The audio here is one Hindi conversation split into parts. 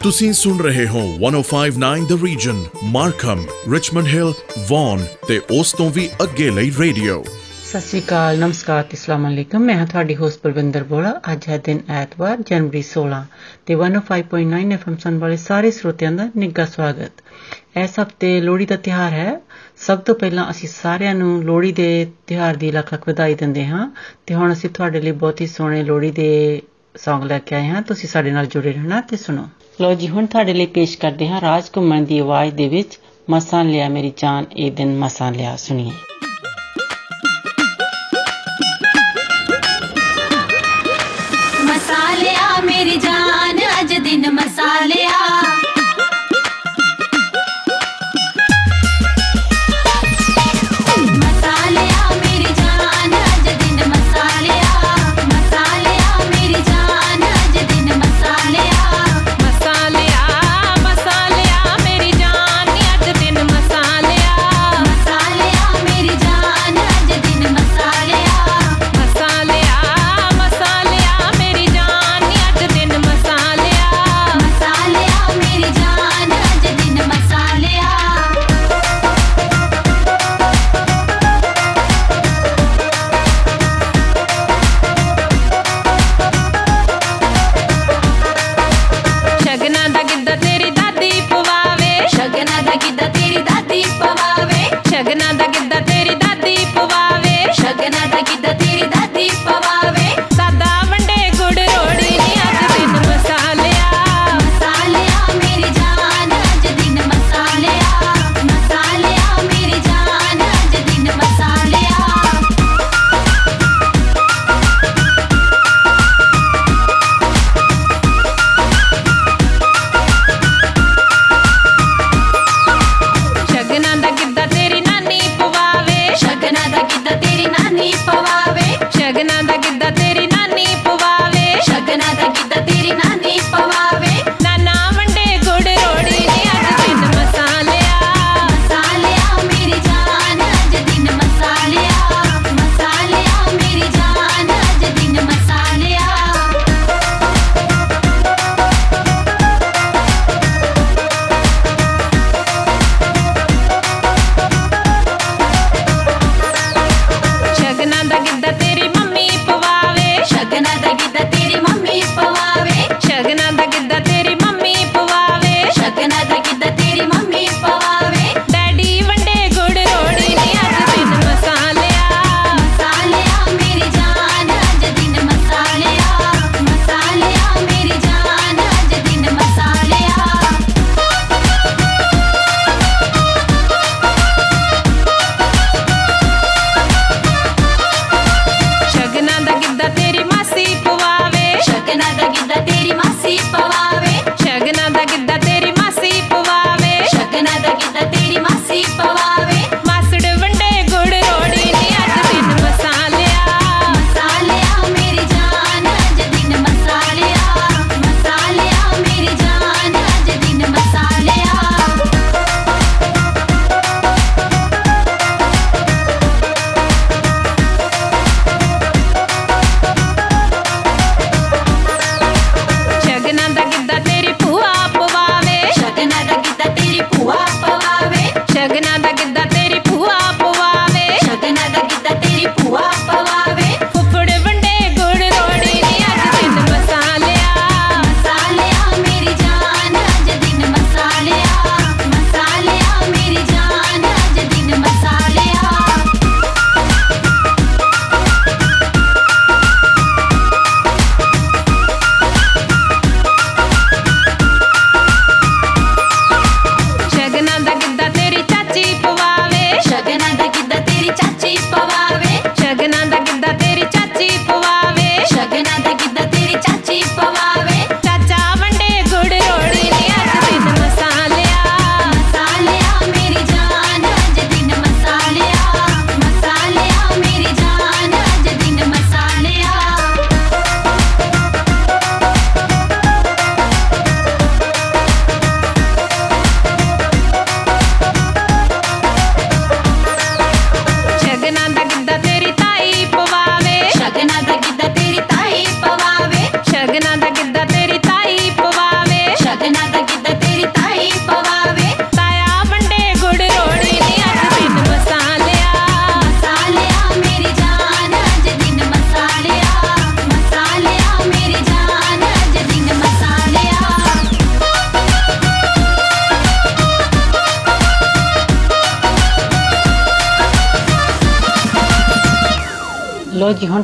ਤੁਸੀਂ ਸੁਣ ਰਹੇ ਹੋ 1059 the region Markham Richmond Hill Vaughan ਤੇ ਉਸ ਤੋਂ ਵੀ ਅੱਗੇ ਲਈ ਰੇਡੀਓ ਸਤਿ ਸ੍ਰੀ ਅਕਾਲ ਨਮਸਕਾਰ ਤੇ ਅਸਲਾਮ ਅਲੈਕਮ ਮੈਂ ਹਾਂ ਤੁਹਾਡੀ ਹੋਸਟ ਬਲਵਿੰਦਰ ਬੋਲਾ ਅੱਜ ਹੈ ਦਿਨ ਐਤਵਾਰ ਜਨਵਰੀ 16 ਤੇ 105.9 ਐਫਐਮ ਸੁਣ ਵਾਲੇ ਸਾਰੇ ਸਰੋਤਿਆਂ ਦਾ ਨਿੱਘਾ ਸਵਾਗਤ ਇਸ ਹਫ਼ਤੇ ਲੋਹੜੀ ਦਾ ਤਿਹਾਰ ਹੈ ਸਭ ਤੋਂ ਪਹਿਲਾਂ ਅਸੀਂ ਸਾਰਿਆਂ ਨੂੰ ਲੋਹੜੀ ਦੇ ਤਿਹਾਰ ਦੀ ਲੱਖ ਲੱਖ ਵਧਾਈ ਦਿੰਦੇ ਹਾਂ ਤੇ ਹੁਣ ਅਸੀਂ ਤੁਹਾਡੇ ਲਈ ਬਹੁਤ ਹੀ ਸੋਹਣੇ ਲੋਹੜੀ ਦੇ Song ਲੈ ਕੇ ਆਏ ਹਾਂ ਤੁਸੀਂ ਸਾਡੇ ਨਾਲ ਜੁੜੇ ਰਹਿਣਾ ਤੇ ਸੁਣੋ ਲੋ ਜੀ, ਹੁਣ ਤੁਹਾਡੇ ਲਈ ਪੇਸ਼ ਕਰਦੇ ਹਾਂ ਰਾਜ ਘੁੰਮਣ ਦੀ ਆਵਾਜ਼ ਦੇ ਵਿੱਚ, ਮਸਾਂ ਲਿਆ ਮੇਰੀ ਜਾਨ, ਇਹ ਦਿਨ ਮਸਾਂ ਲਿਆ, ਸੁਣੀਏ। ਮਸਾਲਿਆ ਮੇਰੀ ਜਾਨ, ਅੱਜ ਦਿਨ ਮਸਾਲਿਆ ਮਸਾਲਿਆ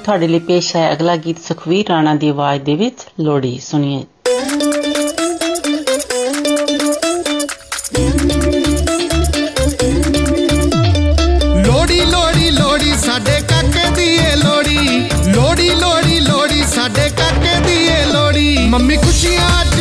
ਤੁਹਾਡੇ ਲਈ ਪੇਸ਼ ਹੈ ਅਗਲਾ ਗੀਤ ਸੁਖਵੀਰ ਰਾਣਾ ਦੀ ਆਵਾਜ਼ ਦੇ ਵਿੱਚ ਲੋੜੀ ਸੁਣੀਏ ਲੋੜੀ ਲੋੜੀ ਲੋੜੀ ਸਾਡੇ ਕਾਕੇ ਦੀ ਏ ਲੋੜੀ ਲੋੜੀ ਲੋੜੀ ਲੋੜੀ ਸਾਡੇ ਕਾਕੇ ਦੀ ਏ ਲੋੜੀ ਮੰਮੀ ਖੁਸ਼ੀਆਂ ਅੱਜ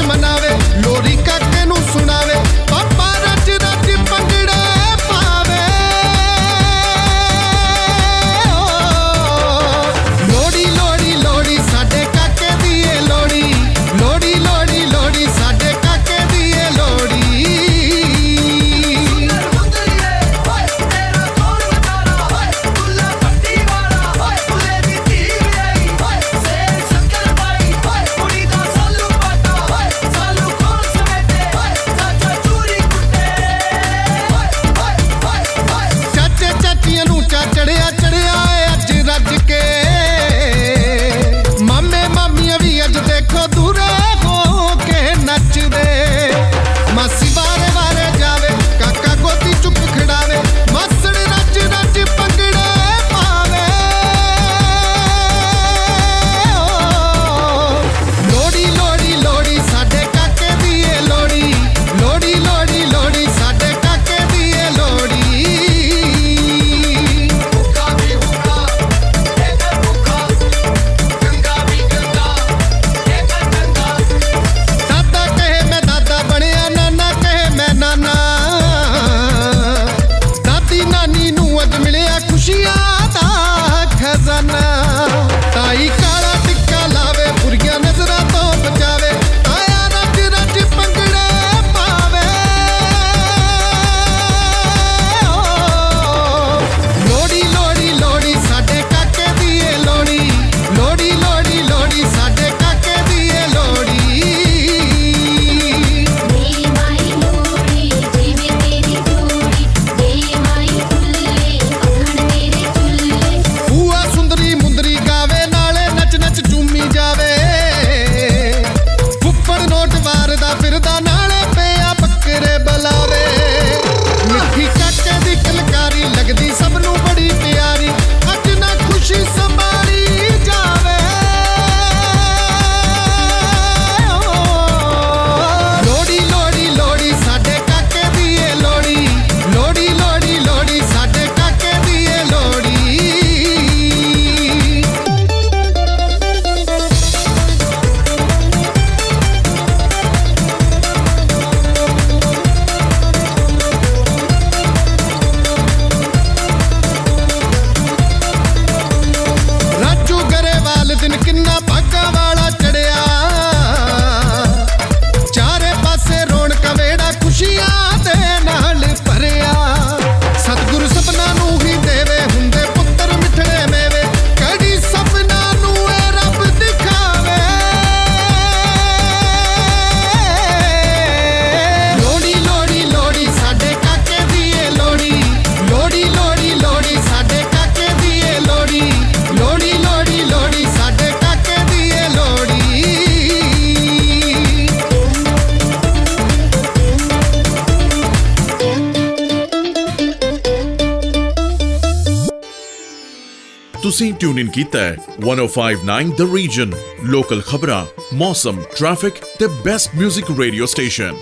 ਕੀਤਾ ਹੈ। 1059 ਦ ਰੀਜਨ ਲੋਕਲ ਖਬਰਾਂ ਮੌਸਮ ਟ੍ਰੈਫਿਕ ਤੇ ਬੈਸਟ 뮤직 ਰੇਡੀਓ ਸਟੇਸ਼ਨ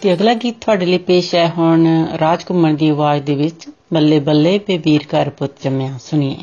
ਤੇ ਅਗਲਾ ਗੀਤ ਤੁਹਾਡੇ ਲਈ ਪੇਸ਼ ਹੈ ਹੁਣ ਰਾਜ ਕੁਮਾਰ ਦੀ ਆਵਾਜ਼ ਦੇ ਵਿੱਚ, ਬੱਲੇ ਬੱਲੇ ਬੇਬੀਰ ਘਰ ਪੁੱਤ ਜੰਮਿਆ, ਸੁਣੀਏ।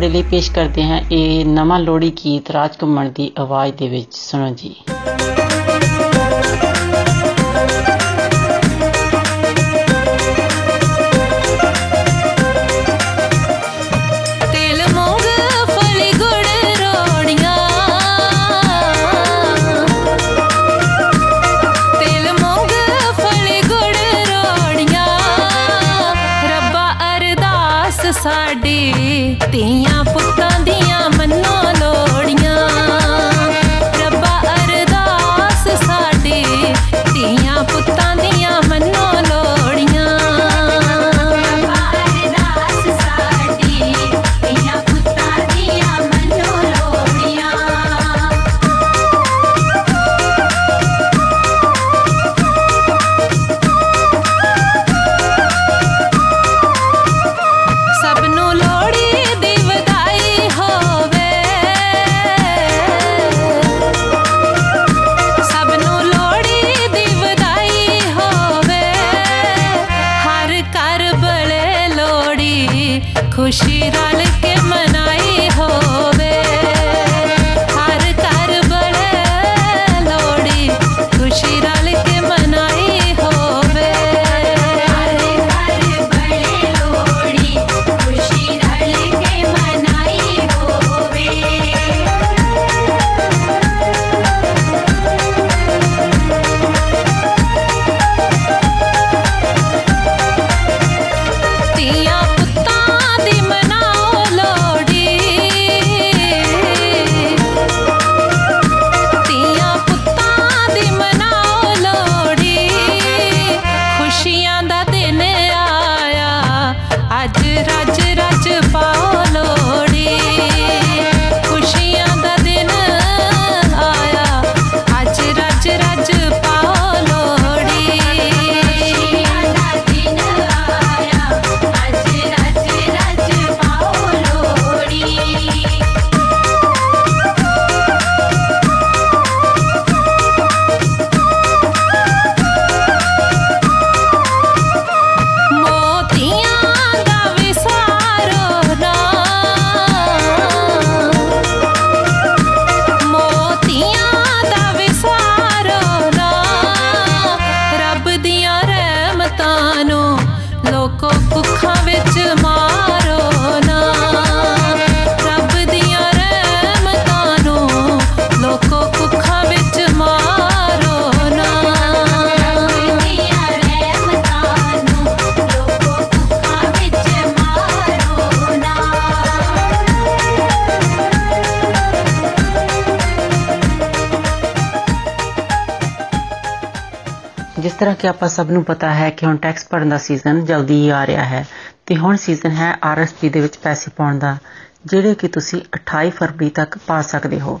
ਤੁਹਾਡੇ ਲਈ ਪੇਸ਼ ਕਰਦੇ ਹਾਂ ਇਹ ਨਵਾਂ ਲੋੜੀ ਗੀਤ ਰਾਜ ਕਮਲ ਦੀ ਆਵਾਜ਼ ਦੇ ਵਿੱਚ। ਸੁਣੋ ਜੀ। ਤਰ੍ਹਾਂ ਕਿ ਆਪਾਂ ਸਭ ਨੂੰ ਪਤਾ ਹੈ ਕਿ ਹੁਣ ਟੈਕਸ ਭਰਨ ਦਾ ਸੀਜ਼ਨ ਜਲਦੀ ਹੀ ਆ ਰਿਹਾ ਹੈ ਤੇ ਹੁਣ ਸੀਜ਼ਨ ਹੈ ਆਰਐਸਪੀ ਦੇ ਵਿੱਚ ਪੈਸੇ ਪਾਉਣ ਦਾ, ਜਿਹੜੇ ਕਿ ਤੁਸੀਂ 28 ਫਰਵਰੀ ਤੱਕ ਪਾ ਸਕਦੇ ਹੋ।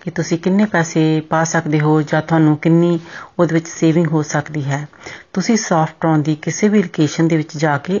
ਕਿ ਤੁਸੀਂ ਕਿੰਨੇ ਪੈਸੇ ਪਾ ਸਕਦੇ ਹੋ ਜਾਂ ਤੁਹਾਨੂੰ ਕਿੰਨੀ ਉਹਦੇ ਵਿੱਚ ਸੇਵਿੰਗ ਹੋ ਸਕਦੀ ਹੈ, ਤੁਸੀਂ ਸੌਫਟਟ੍ਰੋਨ ਦੀ ਕਿਸੇ ਵੀ ਲੋਕੇਸ਼ਨ ਦੇ ਵਿੱਚ ਜਾ ਕੇ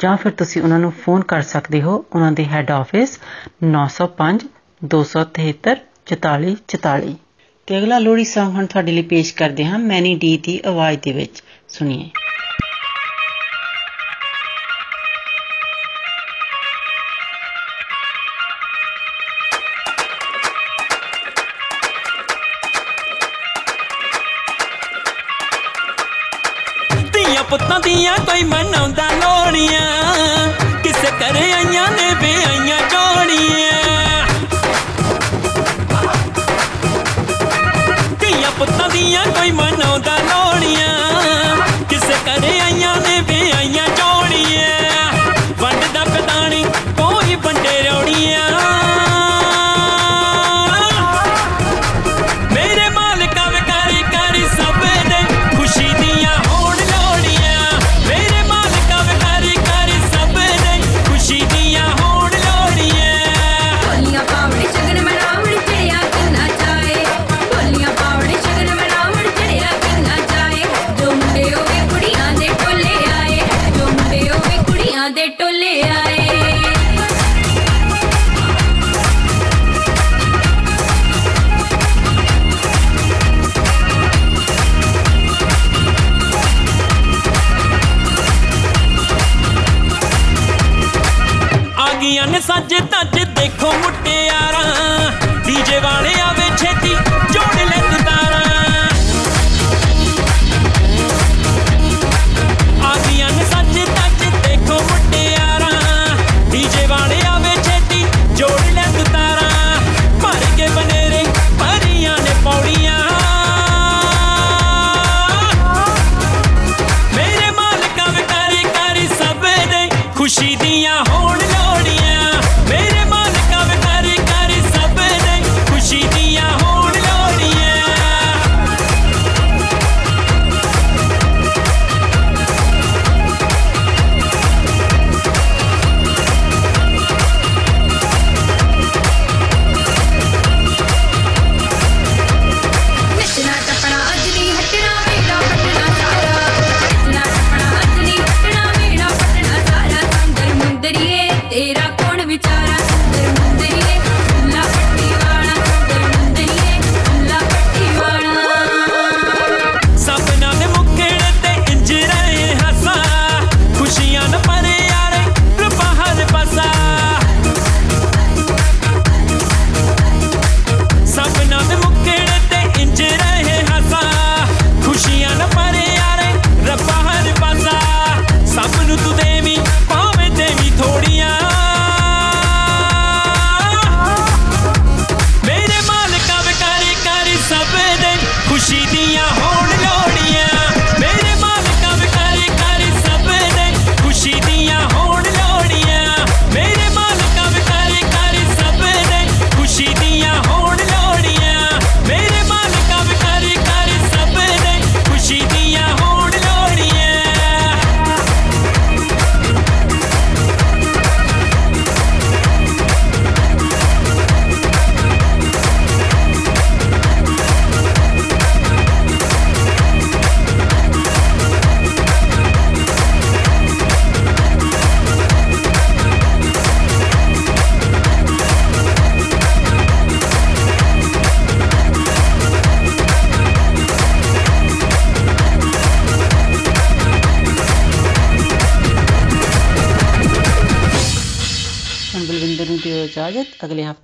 ਜਾਂ ਫਿਰ ਤੁਸੀਂ ਉਹਨਾਂ ਨੂੰ ਫੋਨ ਕਰ ਸਕਦੇ ਹੋ, ਉਹਨਾਂ ਦੇ ਹੈੱਡ ਆਫਿਸ 905 273 44 44 ਤੇ ਅਗਲਾ ਲੋਹੜੀ Song ਹੁਣ ਤੁਹਾਡੇ ਲਈ ਪੇਸ਼ ਕਰਦੇ ਹਾਂ ਮੈਨੀ ਡੀ ਦੀ ਆਵਾਜ਼ ਦੇ ਵਿੱਚ। ਸੁਣੀਏ। कोई मनौदा लोणिया ਇਜਾਜ਼ਤ ਅਗਲੇ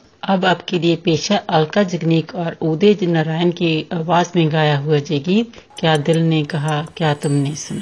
अब आपके लिए पेशा अलका जगनीक और उदय नारायण की आवाज़ में गाया हुआ जय गीत, क्या दिल ने कहा, क्या तुमने सुना?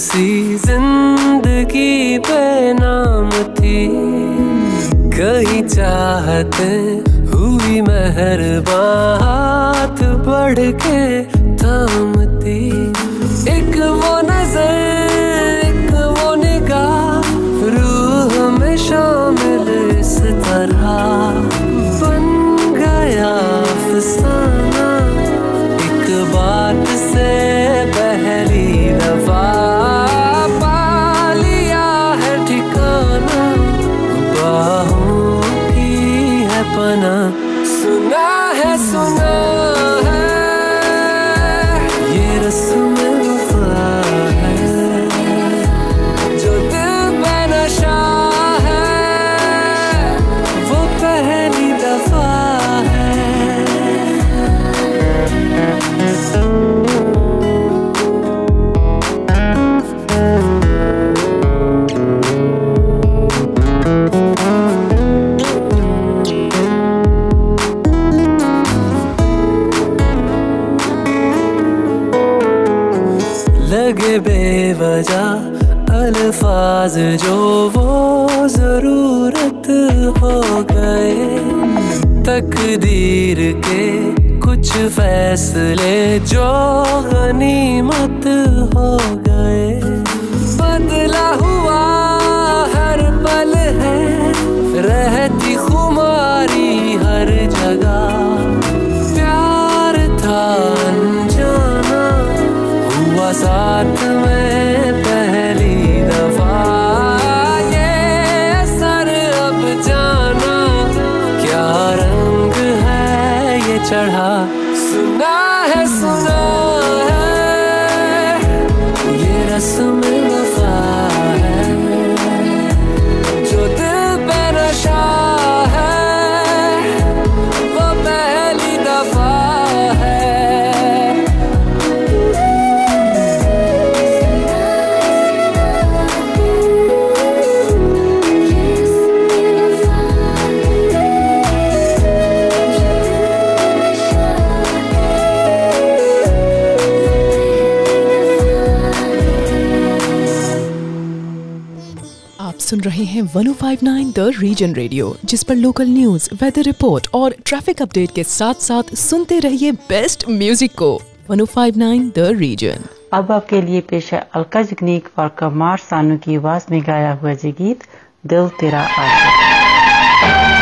सी ज़िंदगी बेनाम थी कहीं चाहत हुई मेहरबान बढ़ के तकदीर के कुछ फैसले जो गनीमत हो सुन रहे हैं 1059 द रीजन रेडियो जिस पर लोकल न्यूज़ वेदर रिपोर्ट और ट्रैफ़िक अपडेट के साथ साथ सुनते रहिए बेस्ट म्यूज़िक को। 1059 द रीजन अब आपके लिए पेश है अलका जगनीक और कमार सानू की आवाज़ में गाया हुआ जी गीत दिल तेरा आशिक।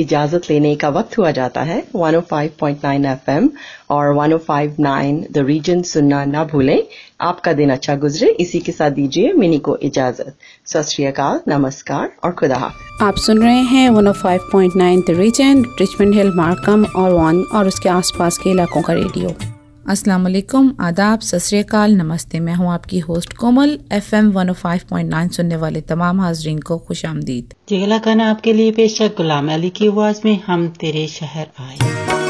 इजाज़त लेने का वक्त हुआ जाता है। 105.9 एफएम और 105.9 द रीजन सुनना ना भूलें। आपका दिन अच्छा गुजरे। इसी के साथ दीजिए मिनी को इजाज़त। सत नमस्कार और खुदा आप सुन रहे हैं 105.9 the region Richmond Hill Markham और वन और उसके आसपास के इलाकों का रेडियो। अस्सलाम वालेकुम आदाब, सत नमस्ते। मैं हूँ आपकी होस्ट कोमल, एफएम 105.9 सुनने वाले तमाम हाजरीन को खुश आमदीद। ये गाना आपके लिए पेश गुलाम अली की आवाज़ में हम तेरे शहर आए।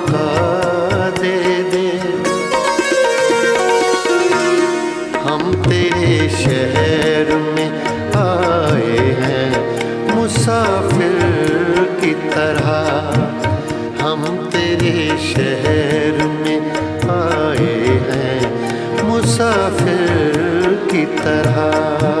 तरह।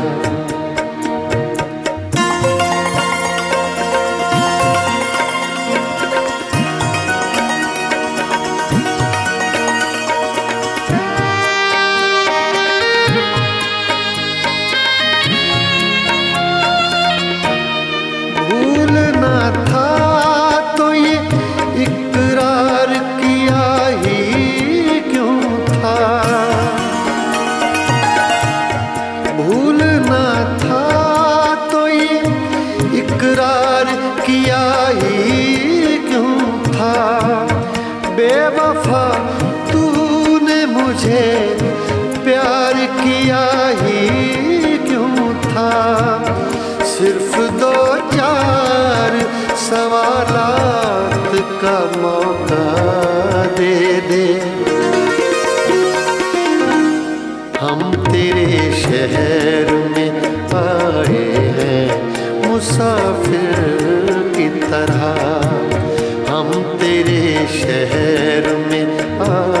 तूने मुझे प्यार किया ही क्यों था? सिर्फ़ दो चार सवालात का मौका दे दे। हम तेरे शहर में आए हैं, मुसाफिर की तरह। हम तेरे शहर में आए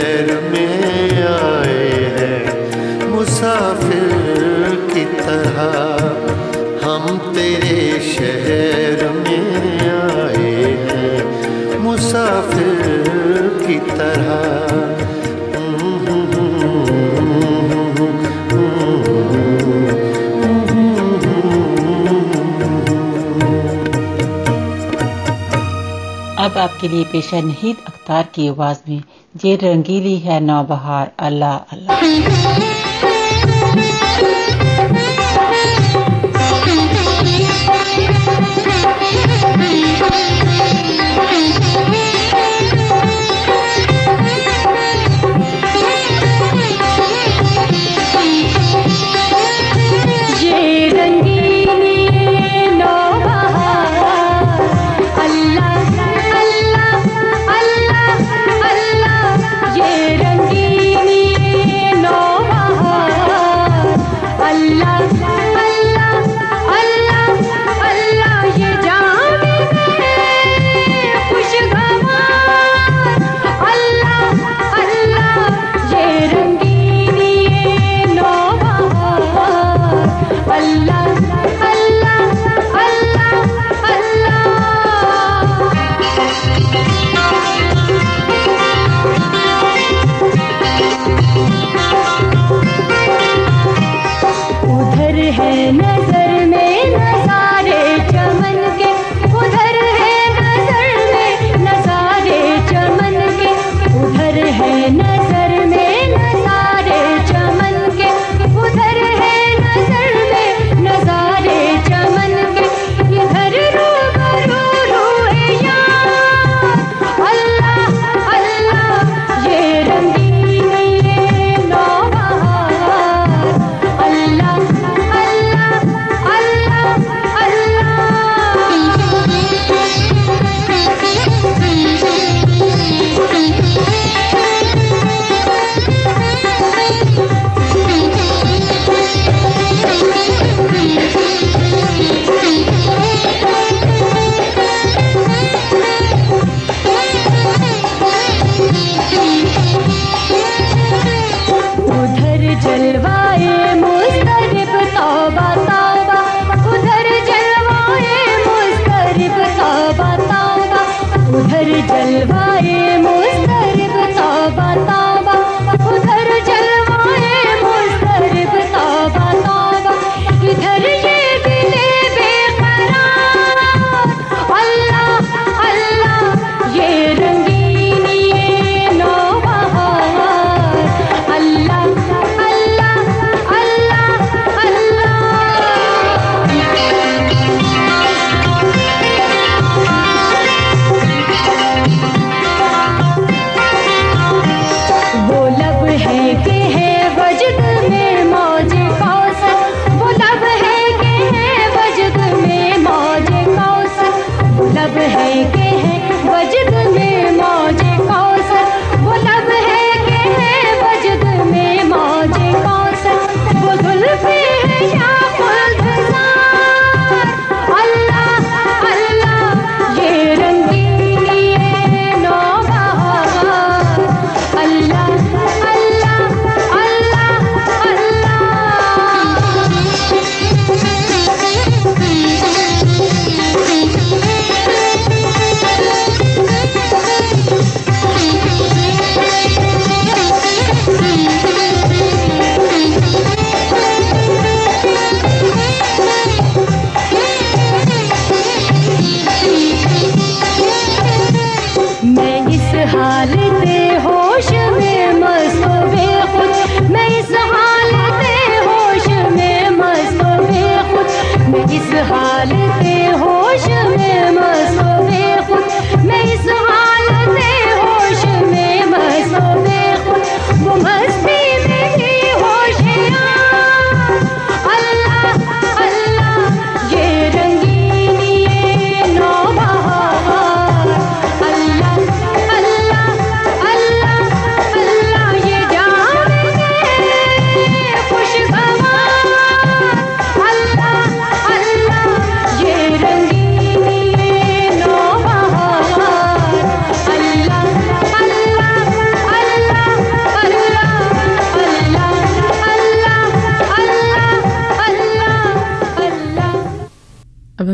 हम तेरे शहर में आए हैं, मुसाफिर की तरह। अब आपके लिए पेश है नहीद अख्तार की आवाज़ में, जे रंगीली है नौबहार, अल्लाह अल्लाह।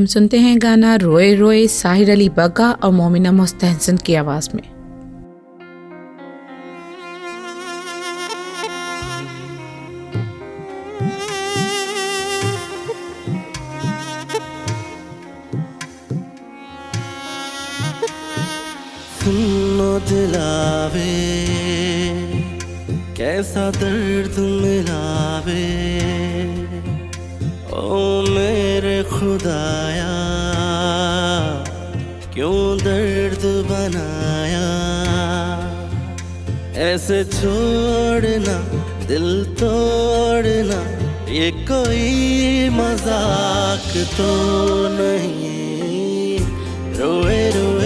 सुनते हैं गाना रोए रोए साहिर अली बग्गा और मोमिना मोस्तहसन की आवाज़ में। दिलावे, कैसा दर्द मिलावे, ओ मेरे खुदाए। कैसे छोड़ना दिल तोड़ना ये कोई मज़ाक तो नहीं। रोए रोए।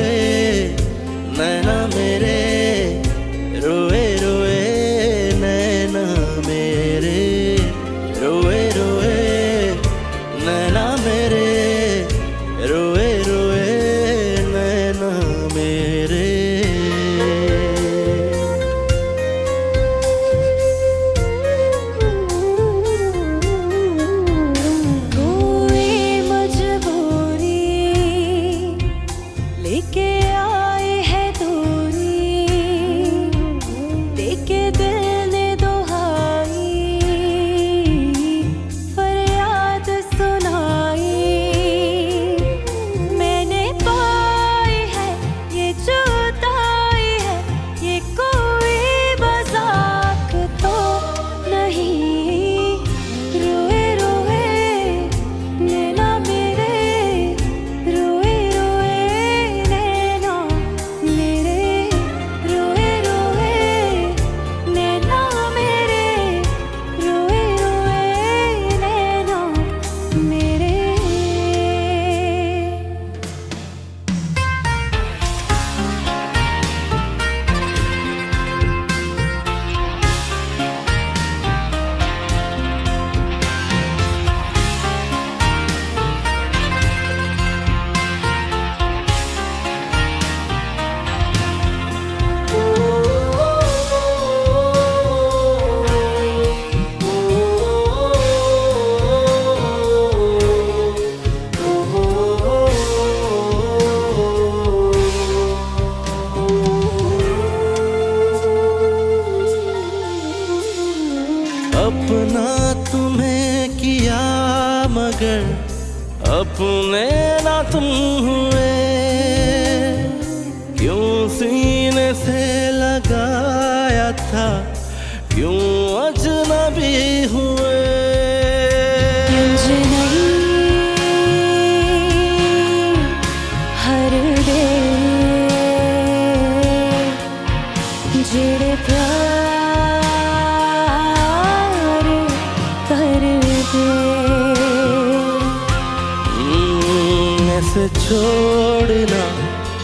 छोड़ना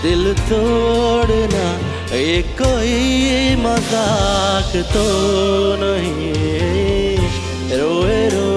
दिल तोड़ना ये कोई मज़ाक तो नहीं। रोए रोए।